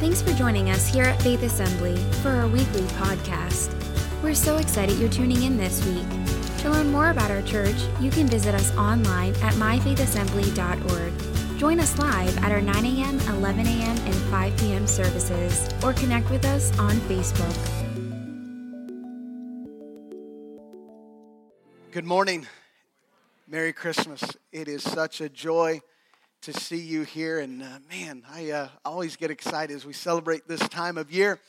Thanks for joining us here at Faith Assembly for our weekly podcast. We're so excited you're tuning in this week. To learn more about our church, you can visit us online at myfaithassembly.org. Join us live at our 9 a.m., 11 a.m., and 5 p.m. services, or connect with us on Facebook. Good morning. Merry Christmas. It is such a joy to see you here. And uh, man, I uh, always get excited as we celebrate this time of year.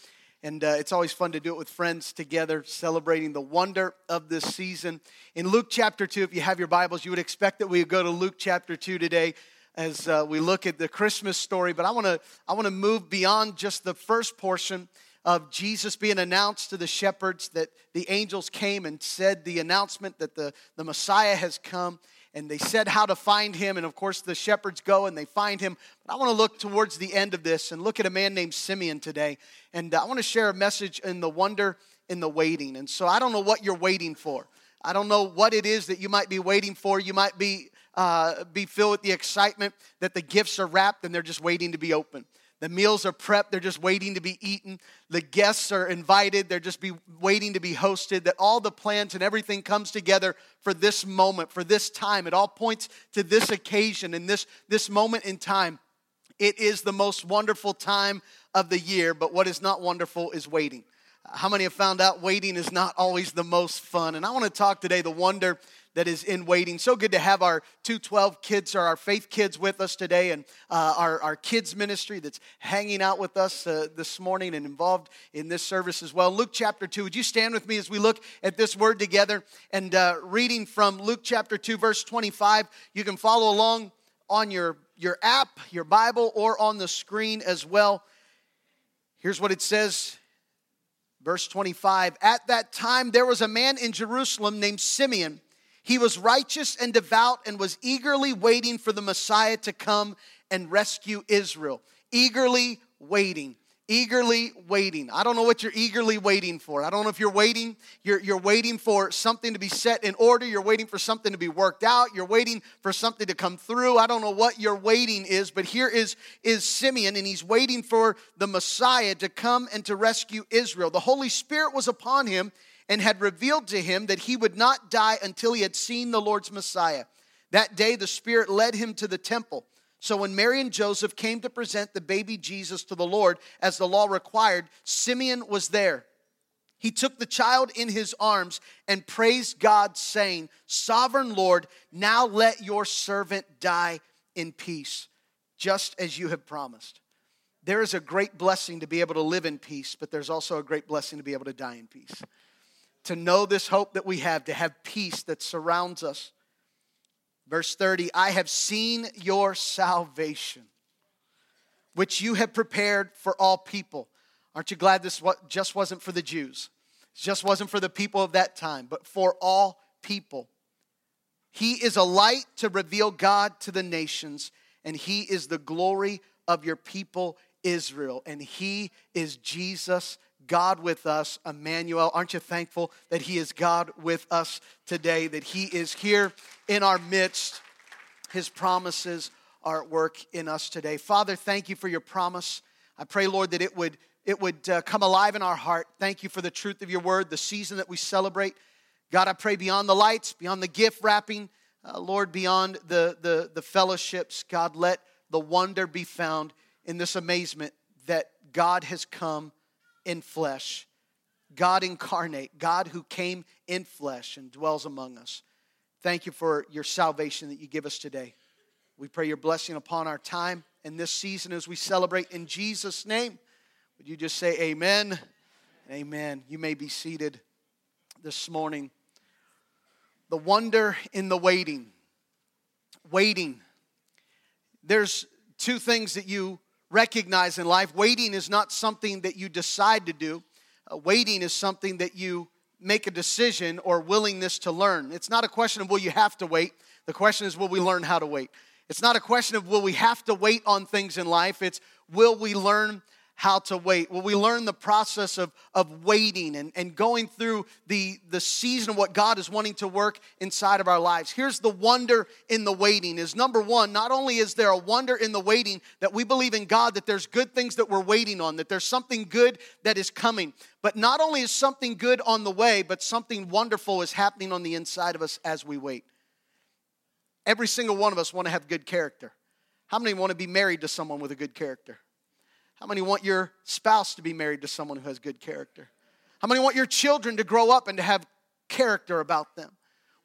And uh, it's always fun to do it with friends together, celebrating the wonder of this season. In Luke chapter 2, if you have your Bibles, you would expect that we would go to Luke chapter 2 today as uh, we look at the Christmas story. But I want to I wanna move beyond just the first portion of Jesus being announced to the shepherds that the angels came and said the announcement that the, the Messiah has come and they said how to find him. And of course, the shepherds go and they find him. But I want to look towards the end of this and look at a man named Simeon today. And uh, I want to share a message in the wonder in the waiting. And so I don't know what you're waiting for. I don't know what it is that you might be waiting for. You might be, uh, be filled with the excitement that the gifts are wrapped and they're just waiting to be opened. The meals are prepped, they're just waiting to be eaten. The guests are invited, they're just be waiting to be hosted. That all the plans and everything comes together for this moment, for this time. It all points to this occasion and this, this moment in time. It is the most wonderful time of the year, but what is not wonderful is waiting. How many have found out waiting is not always the most fun? And I want to talk today the wonder that is in waiting. So good to have our 212 kids or our faith kids with us today and uh, our, our kids ministry that's hanging out with us uh, this morning and involved in this service as well. Luke chapter 2. Would you stand with me as we look at this word together and uh, reading from Luke chapter 2, verse 25? You can follow along on your, your app, your Bible, or on the screen as well. Here's what it says. Verse 25 At that time, there was a man in Jerusalem named Simeon he was righteous and devout and was eagerly waiting for the Messiah to come and rescue Israel. Eagerly waiting. Eagerly waiting. I don't know what you're eagerly waiting for. I don't know if you're waiting, you're, you're waiting for something to be set in order. You're waiting for something to be worked out. You're waiting for something to come through. I don't know what your waiting is, but here is, is Simeon, and he's waiting for the Messiah to come and to rescue Israel. The Holy Spirit was upon him and had revealed to him that he would not die until he had seen the Lord's Messiah. That day, the Spirit led him to the temple. So when Mary and Joseph came to present the baby Jesus to the Lord, as the law required, Simeon was there. He took the child in his arms and praised God, saying, Sovereign Lord, now let your servant die in peace, just as you have promised. There is a great blessing to be able to live in peace, but there's also a great blessing to be able to die in peace to know this hope that we have, to have peace that surrounds us. Verse 30 I have seen your salvation, which you have prepared for all people. Aren't you glad this just wasn't for the Jews? It just wasn't for the people of that time, but for all people. He is a light to reveal God to the nations, and He is the glory of your people, Israel. And He is Jesus God with us, Emmanuel. Aren't you thankful that He is God with us today, that He is here in our midst? His promises are at work in us today. Father, thank you for your promise. I pray, Lord, that it would, it would uh, come alive in our heart. Thank you for the truth of your word, the season that we celebrate. God, I pray beyond the lights, beyond the gift wrapping, uh, Lord, beyond the, the, the fellowships, God, let the wonder be found in this amazement that God has come in flesh, God incarnate, God who came in flesh and dwells among us. Thank you for your salvation that you give us today. We pray your blessing upon our time and this season as we celebrate in Jesus' name. Would you just say amen? Amen. You may be seated this morning. The wonder in the waiting. Waiting. There's two things that you recognize in life waiting is not something that you decide to do, uh, waiting is something that you make a decision or willingness to learn. It's not a question of will you have to wait, the question is will we learn how to wait. It's not a question of will we have to wait on things in life, it's will we learn how to wait? Well, we learn the process of, of waiting and, and going through the, the season of what God is wanting to work inside of our lives. Here's the wonder in the waiting is number one, not only is there a wonder in the waiting that we believe in God, that there's good things that we're waiting on, that there's something good that is coming, but not only is something good on the way, but something wonderful is happening on the inside of us as we wait. Every single one of us want to have good character. How many want to be married to someone with a good character? How many want your spouse to be married to someone who has good character? How many want your children to grow up and to have character about them?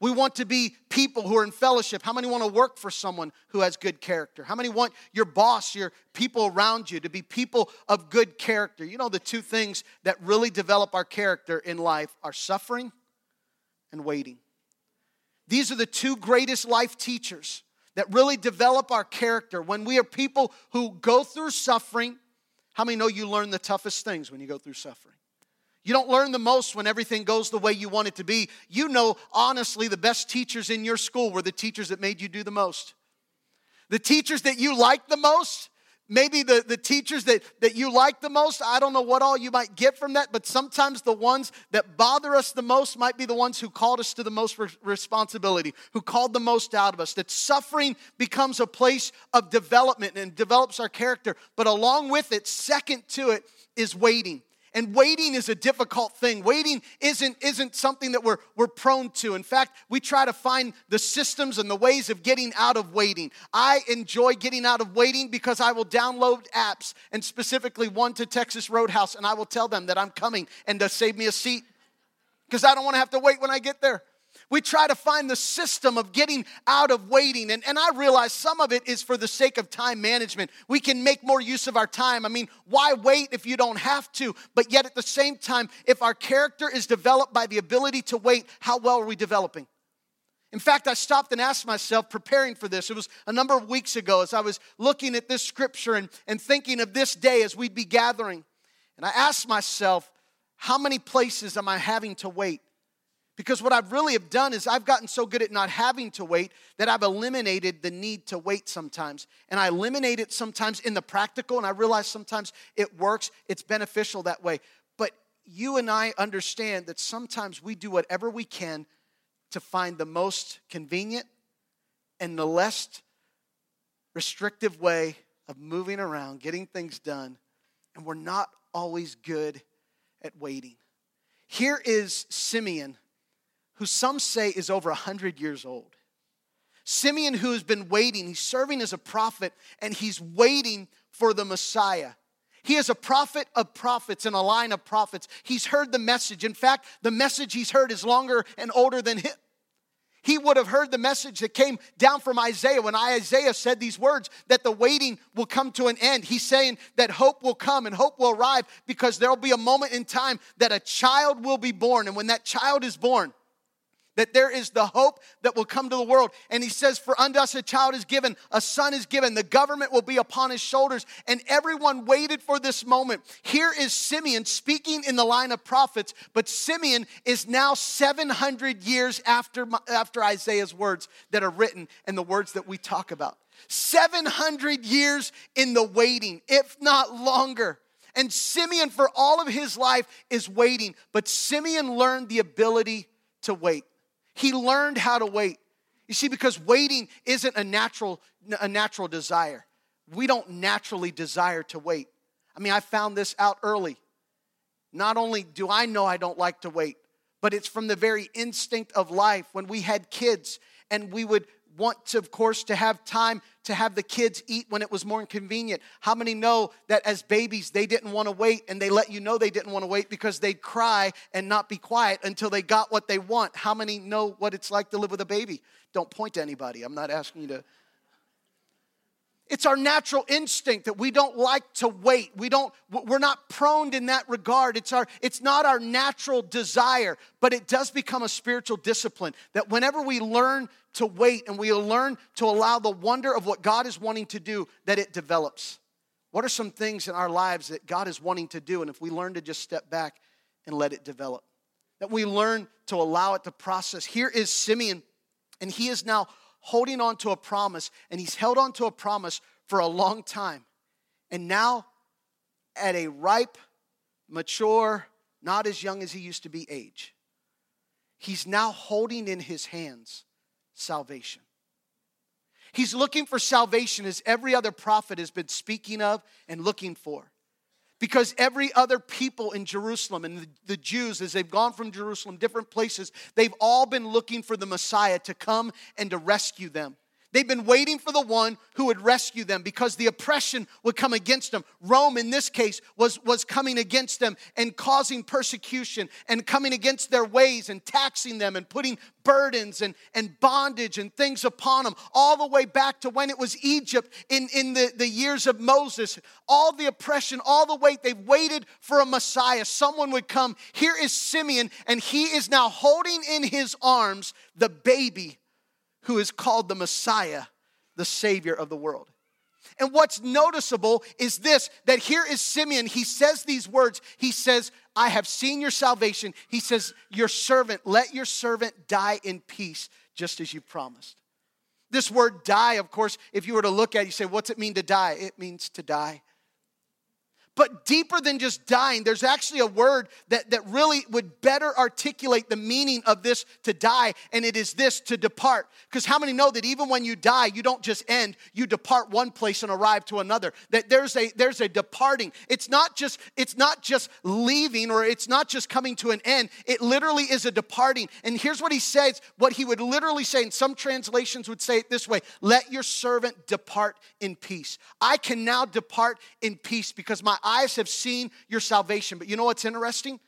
We want to be people who are in fellowship. How many want to work for someone who has good character? How many want your boss, your people around you to be people of good character? You know, the two things that really develop our character in life are suffering and waiting. These are the two greatest life teachers that really develop our character. When we are people who go through suffering, how many know you learn the toughest things when you go through suffering? You don't learn the most when everything goes the way you want it to be. You know, honestly, the best teachers in your school were the teachers that made you do the most. The teachers that you like the most maybe the, the teachers that, that you like the most i don't know what all you might get from that but sometimes the ones that bother us the most might be the ones who called us to the most re- responsibility who called the most out of us that suffering becomes a place of development and develops our character. But along with it second to it is waiting and waiting is a difficult thing. Waiting isn't, isn't something that we're, we're prone to. In fact, we try to find the systems and the ways of getting out of waiting. I enjoy getting out of waiting because I will download apps, and specifically one to Texas Roadhouse, and I will tell them that I'm coming and to save me a seat because I don't want to have to wait when I get there. We try to find the system of getting out of waiting. And, and I realize some of it is for the sake of time management. We can make more use of our time. I mean, why wait if you don't have to? But yet at the same time, if our character is developed by the ability to wait, how well are we developing? In fact, I stopped and asked myself, preparing for this, it was a number of weeks ago as I was looking at this scripture and, and thinking of this day as we'd be gathering. And I asked myself, how many places am I having to wait? Because what I've really have done is I've gotten so good at not having to wait that I've eliminated the need to wait sometimes. And I eliminate it sometimes in the practical, and I realize sometimes it works, it's beneficial that way. But you and I understand that sometimes we do whatever we can to find the most convenient and the less restrictive way of moving around, getting things done, and we're not always good at waiting. Here is Simeon who some say is over 100 years old. Simeon, who has been waiting, he's serving as a prophet and he's waiting for the Messiah. He is a prophet of prophets in a line of prophets. He's heard the message. In fact, the message he's heard is longer and older than him. He would have heard the message that came down from Isaiah when Isaiah said these words that the waiting will come to an end. He's saying that hope will come and hope will arrive because there will be a moment in time that a child will be born. And when that child is born, that there is the hope that will come to the world. And he says, For unto us a child is given, a son is given, the government will be upon his shoulders. And everyone waited for this moment. Here is Simeon speaking in the line of prophets, but Simeon is now 700 years after, after Isaiah's words that are written and the words that we talk about. 700 years in the waiting, if not longer. And Simeon, for all of his life, is waiting. But Simeon learned the ability to wait. He learned how to wait. You see, because waiting isn't a natural, a natural desire. We don't naturally desire to wait. I mean, I found this out early. Not only do I know I don't like to wait, but it's from the very instinct of life. When we had kids and we would want to, of course, to have time to have the kids eat when it was more inconvenient. How many know that as babies, they didn't want to wait and they let you know they didn't want to wait because they'd cry and not be quiet until they got what they want? How many know what it's like to live with a baby? Don't point to anybody. I'm not asking you to it's our natural instinct that we don't like to wait. We don't, we're not prone in that regard. It's, our, it's not our natural desire, but it does become a spiritual discipline that whenever we learn to wait and we learn to allow the wonder of what God is wanting to do, that it develops. What are some things in our lives that God is wanting to do? And if we learn to just step back and let it develop, that we learn to allow it to process. Here is Simeon, and he is now holding on to a promise, and he's held on to a promise for a long time. And now, at a ripe, mature, not as young as he used to be age, he's now holding in his hands salvation. He's looking for salvation as every other prophet has been speaking of and looking for. Because every other people in Jerusalem and the, Jews, as they've gone from Jerusalem, different places, they've all been looking for the Messiah to come and to rescue them. They've been waiting for the one who would rescue them because the oppression would come against them. Rome, in this case, was, was coming against them and causing persecution and coming against their ways and taxing them and putting burdens and, and bondage and things upon them, all the way back to when it was Egypt in, in the, the years of Moses. All the oppression, all the wait, they've waited for a Messiah. Someone would come. Here is Simeon, and he is now holding in his arms the baby who is called the Messiah, the Savior of the world. And what's noticeable is this that here is Simeon. He says these words. He says, I have seen your salvation. He says, Your servant, let your servant die in peace, just as you promised. This word die, of course, if you were to look at it, you say, What's it mean to die? It means to die. But deeper than just dying, there's actually a word that, that really would better articulate the meaning of this to die, and it is this to depart. Because how many know that even when you die, you don't just end, you depart one place and arrive to another. That there's a there's a departing. It's not just, it's not just leaving or it's not just coming to an end. It literally is a departing. And here's what he says, what he would literally say, and some translations would say it this way: let your servant depart in peace. I can now depart in peace because my eyes have seen your salvation. But you know what's interesting?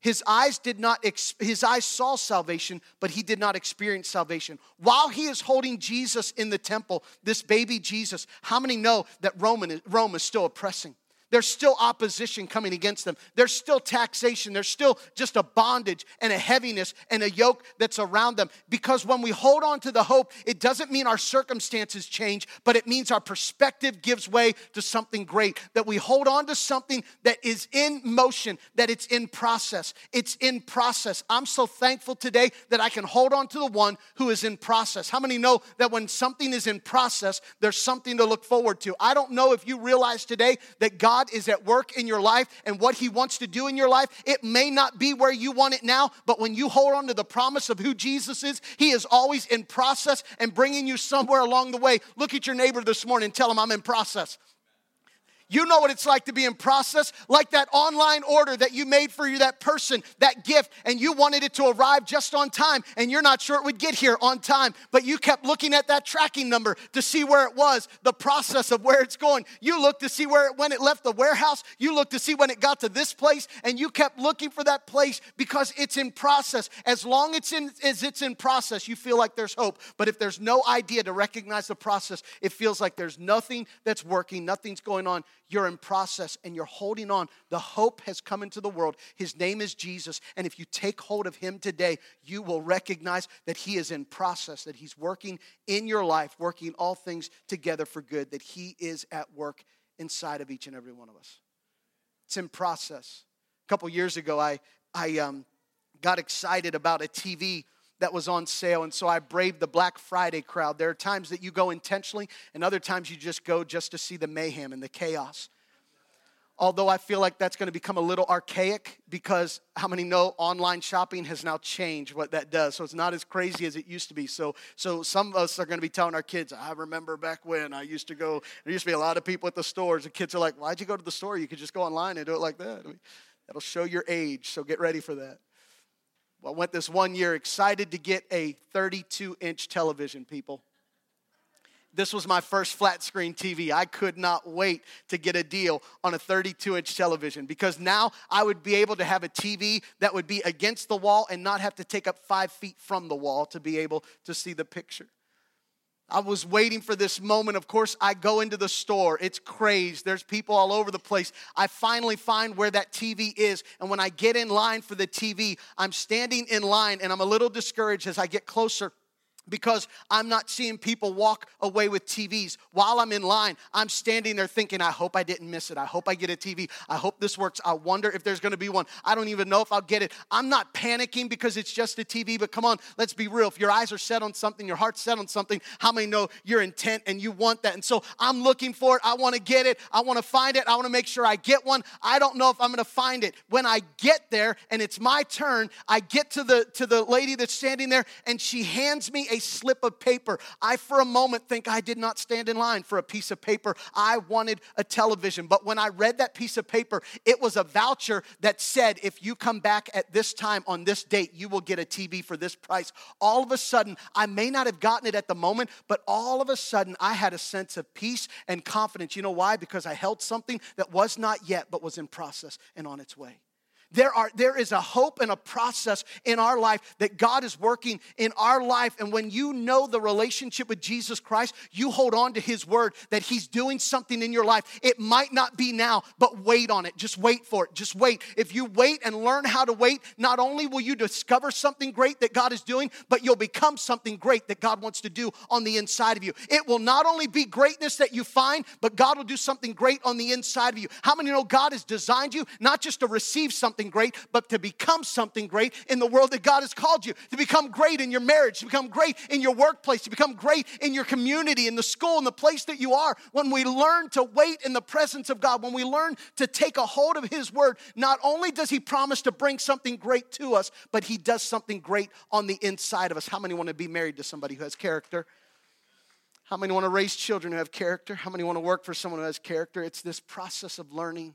His eyes did not, his eyes saw salvation, but he did not experience salvation. While he is holding Jesus in the temple, this baby Jesus, how many know that Roman, Rome is still oppressing? There's still opposition coming against them. There's still taxation. There's still just a bondage and a heaviness and a yoke that's around them. Because when we hold on to the hope, it doesn't mean our circumstances change, but it means our perspective gives way to something great. That we hold on to something that is in motion, that it's in process. It's in process. I'm so thankful today that I can hold on to the one who is in process. How many know that when something is in process, there's something to look forward to? I don't know if you realize today that God God is at work in your life and what He wants to do in your life, it may not be where you want it now, but when you hold on to the promise of who Jesus is, He is always in process and bringing you somewhere along the way. Look at your neighbor this morning tell him, I'm in process. You know what it's like to be in process, like that online order that you made for you, that person, that gift, and you wanted it to arrive just on time, and you're not sure it would get here on time, but you kept looking at that tracking number to see where it was, the process of where it's going. You looked to see where it, when it left the warehouse, you looked to see when it got to this place, and you kept looking for that place because it's in process. As long it's in, as it's in process, you feel like there's hope. But if there's no idea to recognize the process, it feels like there's nothing that's working, nothing's going on you're in process and you're holding on. The hope has come into the world. His name is Jesus. And if you take hold of him today, you will recognize that he is in process, that he's working in your life, working all things together for good, that he is at work inside of each and every one of us. It's in process. A couple years ago, I, I um, got excited about a TV that was on sale. And so I braved the Black Friday crowd. There are times that you go intentionally, and other times you just go just to see the mayhem and the chaos. Although I feel like that's going to become a little archaic because how many know online shopping has now changed what that does. So it's not as crazy as it used to be. So, so some of us are going to be telling our kids, I remember back when I used to go, there used to be a lot of people at the stores. The kids are like, why'd you go to the store? You could just go online and do it like that. I mean, that'll show your age. So get ready for that. Well, I went this one year excited to get a 32 inch television, people. This was my first flat screen TV. I could not wait to get a deal on a 32 inch television because now I would be able to have a TV that would be against the wall and not have to take up five feet from the wall to be able to see the picture. I was waiting for this moment. Of course, I go into the store. It's crazed. There's people all over the place. I finally find where that TV is. And when I get in line for the TV, I'm standing in line and I'm a little discouraged as I get closer because I'm not seeing people walk away with TVs. While I'm in line, I'm standing there thinking, I hope I didn't miss it. I hope I get a TV. I hope this works. I wonder if there's gonna be one. I don't even know if I'll get it. I'm not panicking because it's just a TV, but come on, let's be real. If your eyes are set on something, your heart's set on something, how many know you're intent and you want that? And so I'm looking for it. I wanna get it. I wanna find it. I wanna make sure I get one. I don't know if I'm gonna find it. When I get there and it's my turn, I get to the to the lady that's standing there and she hands me a slip of paper. I, for a moment, think I did not stand in line for a piece of paper. I wanted a television. But when I read that piece of paper, it was a voucher that said, if you come back at this time on this date, you will get a TV for this price. All of a sudden, I may not have gotten it at the moment, but all of a sudden, I had a sense of peace and confidence. You know why? Because I held something that was not yet, but was in process and on its way. There, are, there is a hope and a process in our life that God is working in our life. And when you know the relationship with Jesus Christ, you hold on to His word that He's doing something in your life. It might not be now, but wait on it. Just wait for it. Just wait. If you wait and learn how to wait, not only will you discover something great that God is doing, but you'll become something great that God wants to do on the inside of you. It will not only be greatness that you find, but God will do something great on the inside of you. How many know God has designed you not just to receive something? Something great, but to become something great in the world that God has called you. To become great in your marriage, to become great in your workplace, to become great in your community, in the school, in the place that you are. When we learn to wait in the presence of God, when we learn to take a hold of His word, not only does He promise to bring something great to us, but He does something great on the inside of us. How many want to be married to somebody who has character? How many want to raise children who have character? How many want to work for someone who has character? It's this process of learning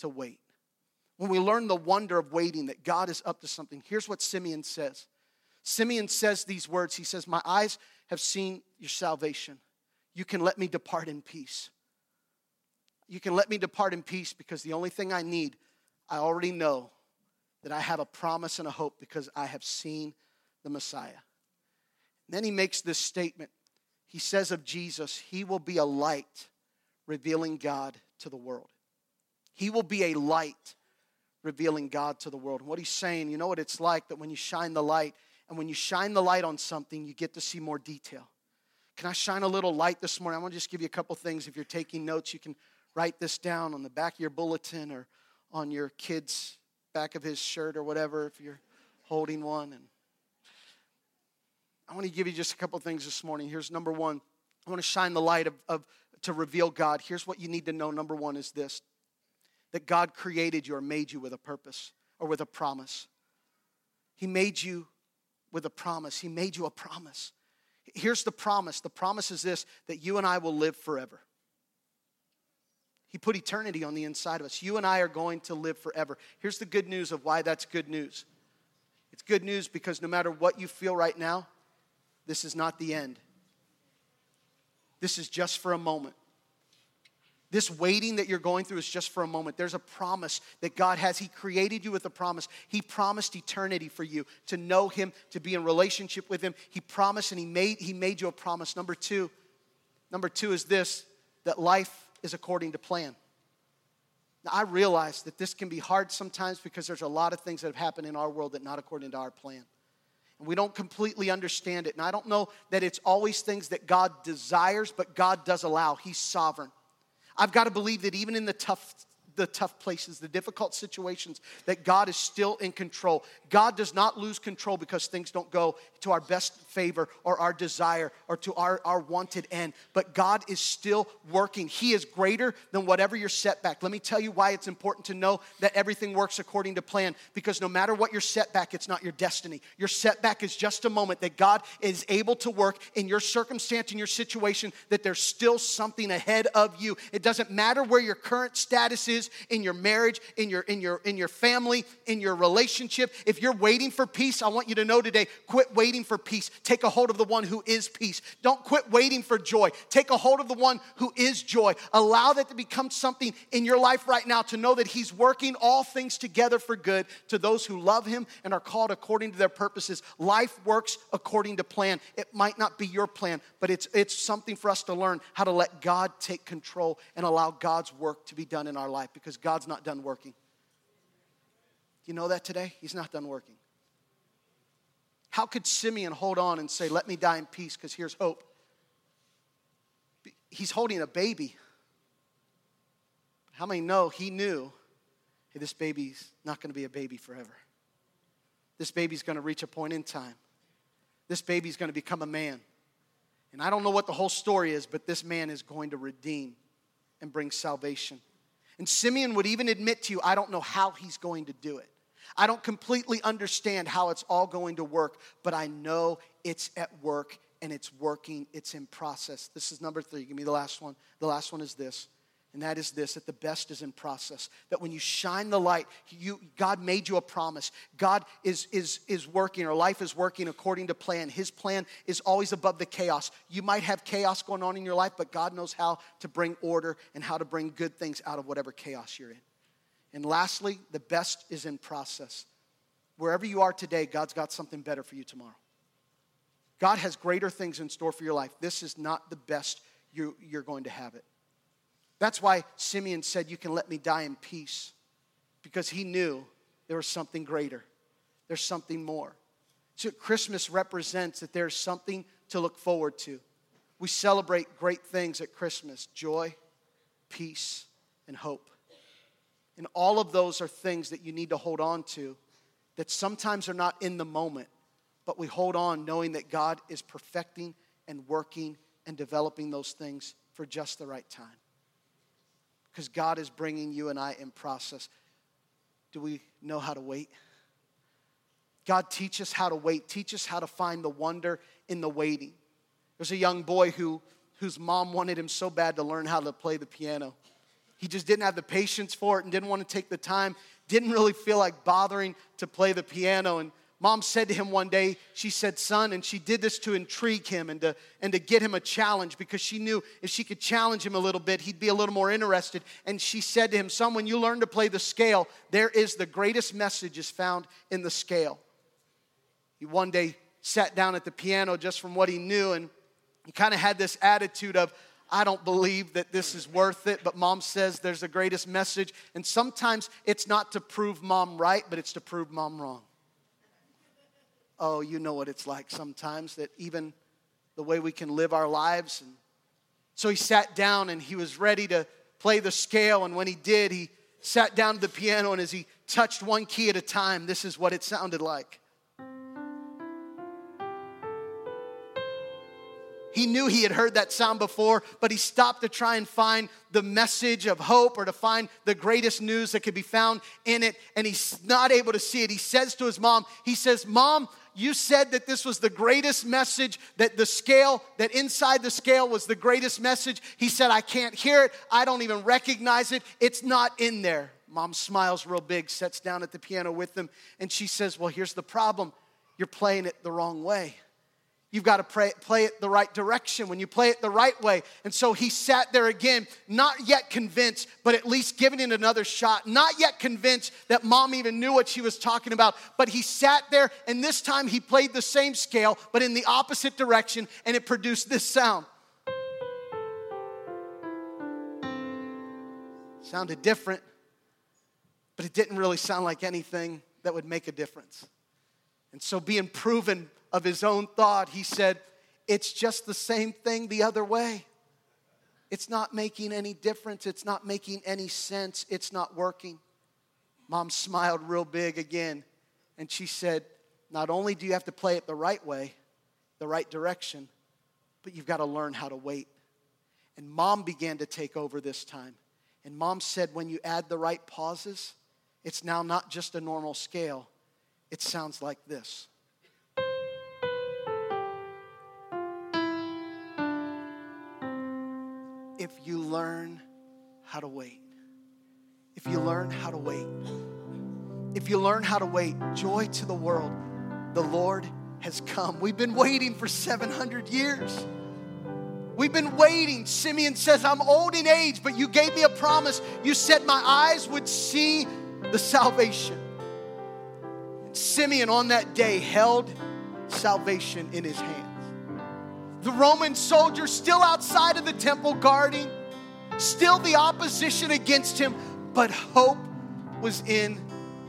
to wait when we learn the wonder of waiting that God is up to something, here's what Simeon says. Simeon says these words He says, My eyes have seen your salvation. You can let me depart in peace. You can let me depart in peace because the only thing I need, I already know that I have a promise and a hope because I have seen the Messiah. And then he makes this statement. He says of Jesus, He will be a light revealing God to the world. He will be a light revealing God to the world. And what he's saying, you know what it's like that when you shine the light, and when you shine the light on something, you get to see more detail. Can I shine a little light this morning? I want to just give you a couple things. If you're taking notes, you can write this down on the back of your bulletin or on your kid's back of his shirt or whatever if you're holding one. And I want to give you just a couple things this morning. Here's number one. I want to shine the light of, of to reveal God. Here's what you need to know. Number one is this that God created you or made you with a purpose or with a promise. He made you with a promise. He made you a promise. Here's the promise the promise is this that you and I will live forever. He put eternity on the inside of us. You and I are going to live forever. Here's the good news of why that's good news it's good news because no matter what you feel right now, this is not the end. This is just for a moment. This waiting that you're going through is just for a moment. There's a promise that God has. He created you with a promise. He promised eternity for you to know Him, to be in relationship with Him. He promised and He made, he made you a promise. Number two, number two is this that life is according to plan. Now, I realize that this can be hard sometimes because there's a lot of things that have happened in our world that not according to our plan. And we don't completely understand it. And I don't know that it's always things that God desires, but God does allow. He's sovereign. I've got to believe that even in the tough the tough places, the difficult situations, that God is still in control. God does not lose control because things don't go to our best favor or our desire or to our, our wanted end. But God is still working. He is greater than whatever your setback. Let me tell you why it's important to know that everything works according to plan because no matter what your setback, it's not your destiny. Your setback is just a moment that God is able to work in your circumstance, in your situation, that there's still something ahead of you. It doesn't matter where your current status is in your marriage, in your in your in your family, in your relationship. If you're waiting for peace, I want you to know today, quit waiting for peace. Take a hold of the one who is peace. Don't quit waiting for joy. Take a hold of the one who is joy. Allow that to become something in your life right now to know that he's working all things together for good to those who love him and are called according to their purposes. Life works according to plan. It might not be your plan, but it's it's something for us to learn how to let God take control and allow God's work to be done in our life because God's not done working. You know that today? He's not done working. How could Simeon hold on and say, Let me die in peace because here's hope? He's holding a baby. How many know he knew, hey, this baby's not going to be a baby forever? This baby's going to reach a point in time. This baby's going to become a man. And I don't know what the whole story is, but this man is going to redeem and bring salvation. And Simeon would even admit to you, I don't know how he's going to do it. I don't completely understand how it's all going to work, but I know it's at work and it's working, it's in process. This is number three. Give me the last one. The last one is this and that is this that the best is in process. That when you shine the light you god made you a promise. God is is is working or life is working according to plan. His plan is always above the chaos. You might have chaos going on in your life but god knows how to bring order and how to bring good things out of whatever chaos you're in. And lastly the best is in process. Wherever you are today god's got something better for you tomorrow. God has greater things in store for your life. This is not the best you, you're going to have it that's why Simeon said, You can let me die in peace, because he knew there was something greater, there's something more. So, Christmas represents that there's something to look forward to. We celebrate great things at Christmas joy, peace, and hope. And all of those are things that you need to hold on to that sometimes are not in the moment, but we hold on knowing that God is perfecting and working and developing those things for just the right time because God is bringing you and I in process. Do we know how to wait? God, teach us how to wait. Teach us how to find the wonder in the waiting. There's a young boy who, whose mom wanted him so bad to learn how to play the piano. He just didn't have the patience for it and didn't want to take the time, didn't really feel like bothering to play the piano. And Mom said to him one day, she said, Son, and she did this to intrigue him and to, and to get him a challenge because she knew if she could challenge him a little bit, he'd be a little more interested. And she said to him, Son, when you learn to play the scale, there is the greatest message is found in the scale. He one day sat down at the piano just from what he knew, and he kind of had this attitude of, I don't believe that this is worth it, but mom says there's the greatest message. And sometimes it's not to prove mom right, but it's to prove mom wrong oh, you know what it's like sometimes that even the way we can live our lives. And so he sat down and he was ready to play the scale. And when he did, he sat down to the piano and as he touched one key at a time, this is what it sounded like. He knew he had heard that sound before, but he stopped to try and find the message of hope or to find the greatest news that could be found in it. And he's not able to see it. He says to his mom, He says, Mom, you said that this was the greatest message, that the scale, that inside the scale was the greatest message. He said, I can't hear it. I don't even recognize it. It's not in there. Mom smiles real big, sits down at the piano with them, and she says, Well, here's the problem. You're playing it the wrong way. You've got to pray, play it the right direction when you play it the right way. And so he sat there again, not yet convinced, but at least giving it another shot. Not yet convinced that mom even knew what she was talking about, but he sat there and this time he played the same scale, but in the opposite direction, and it produced this sound. Sounded different, but it didn't really sound like anything that would make a difference. And so, being proven of his own thought, he said, It's just the same thing the other way. It's not making any difference. It's not making any sense. It's not working. Mom smiled real big again, and she said, Not only do you have to play it the right way, the right direction, but you've got to learn how to wait. And mom began to take over this time. And mom said, When you add the right pauses, it's now not just a normal scale, it sounds like this. If you learn how to wait. If you learn how to wait. If you learn how to wait, joy to the world. The Lord has come. We've been waiting for 700 years. We've been waiting. Simeon says, I'm old in age, but you gave me a promise. You said my eyes would see the salvation. And Simeon on that day held salvation in his hand the Roman soldiers still outside of the temple guarding, still the opposition against him, but hope was in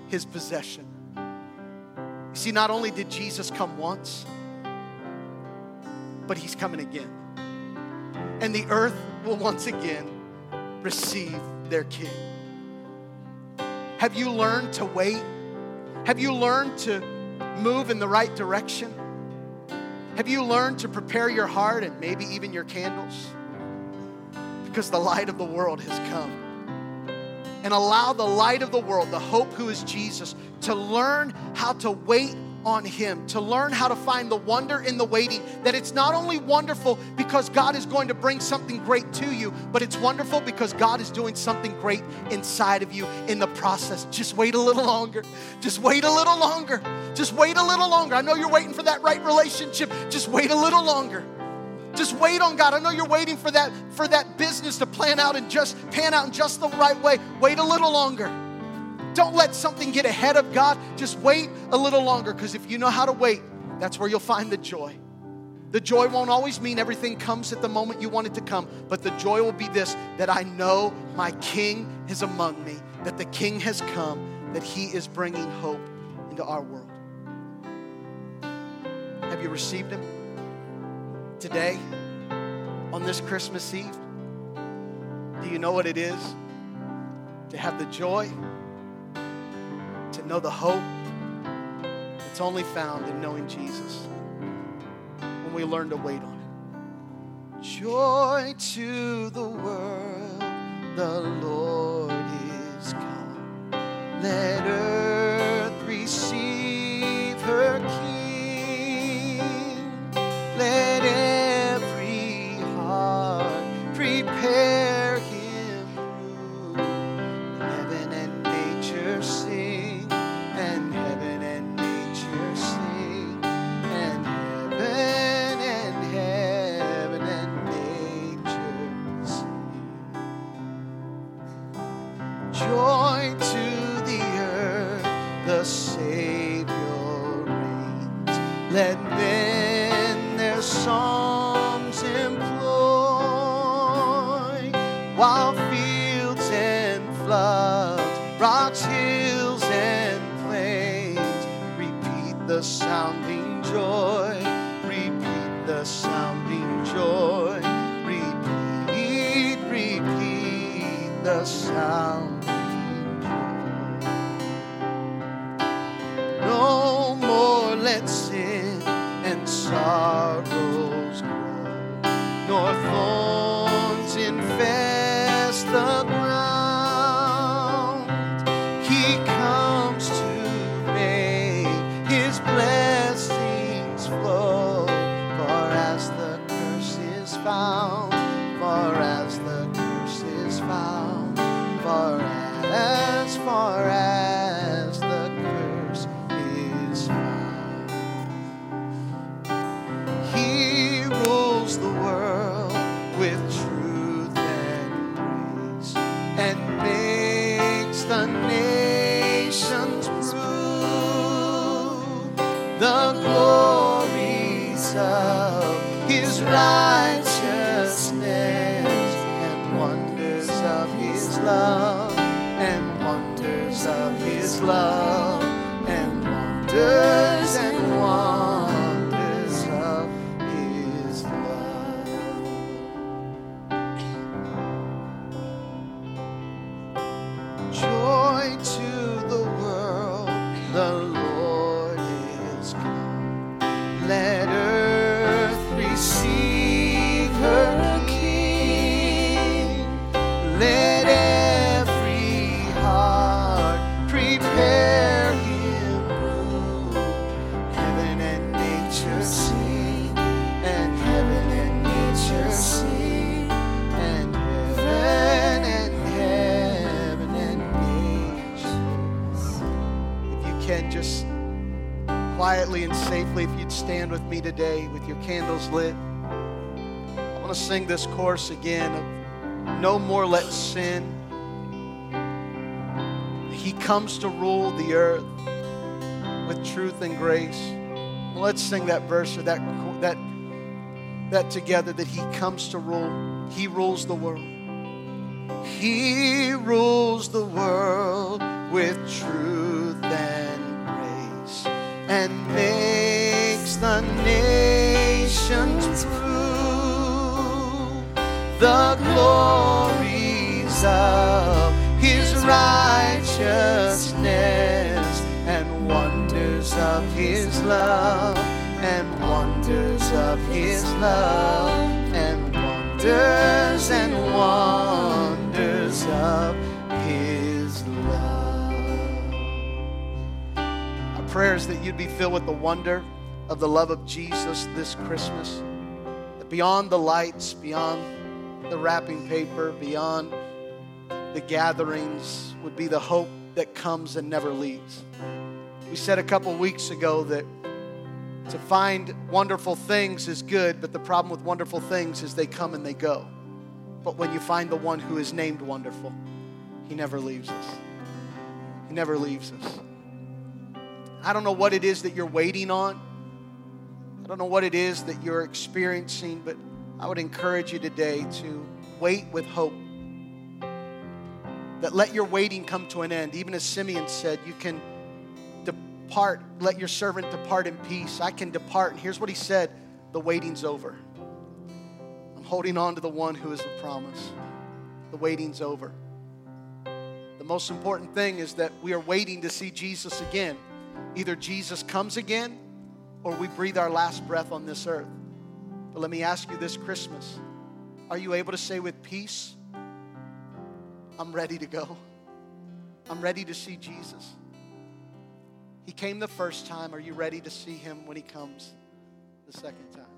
his possession. You see, not only did Jesus come once, but he's coming again. And the earth will once again receive their king. Have you learned to wait? Have you learned to move in the right direction? Have you learned to prepare your heart and maybe even your candles? Because the light of the world has come. And allow the light of the world, the hope who is Jesus, to learn how to wait on Him, to learn how to find the wonder in the waiting. That it's not only wonderful because God is going to bring something great to you, but it's wonderful because God is doing something great inside of you in the process. Just wait a little longer. Just wait a little longer. Just wait a little longer. I know you're waiting for that right relationship. Just wait a little longer. Just wait on God. I know you're waiting for that for that business to plan out and just pan out in just the right way. Wait a little longer. Don't let something get ahead of God. Just wait a little longer because if you know how to wait, that's where you'll find the joy. The joy won't always mean everything comes at the moment you want it to come, but the joy will be this that I know my King is among me, that the King has come, that he is bringing hope into our world. Have you received him today on this Christmas Eve? Do you know what it is to have the joy? Know the hope that's only found in knowing Jesus when we learn to wait on Him. Joy to the world, the Lord is come. Let earth receive Joy to the earth, the Savior reigns. Let men your candles lit. I want to sing this chorus again of No More Let Sin. He comes to rule the earth with truth and grace. Let's sing that verse or that, that, that together that He comes to rule. He rules the world. He rules the world with truth and grace and the glories of his righteousness and wonders of his love and wonders of his love and wonders and wonders of his love. Our prayer is that you'd be filled with the wonder of the love of Jesus this Christmas. That beyond the lights, beyond the wrapping paper, beyond the gatherings, would be the hope that comes and never leaves. We said a couple weeks ago that to find wonderful things is good, but the problem with wonderful things is they come and they go. But when you find the one who is named wonderful, he never leaves us. He never leaves us. I don't know what it is that you're waiting on. I don't know what it is that you're experiencing, but I would encourage you today to wait with hope. That let your waiting come to an end. Even as Simeon said, you can depart, let your servant depart in peace. I can depart. And here's what he said the waiting's over. I'm holding on to the one who is the promise. The waiting's over. The most important thing is that we are waiting to see Jesus again. Either Jesus comes again or we breathe our last breath on this earth. But let me ask you this Christmas are you able to say with peace, I'm ready to go? I'm ready to see Jesus. He came the first time. Are you ready to see him when he comes the second time?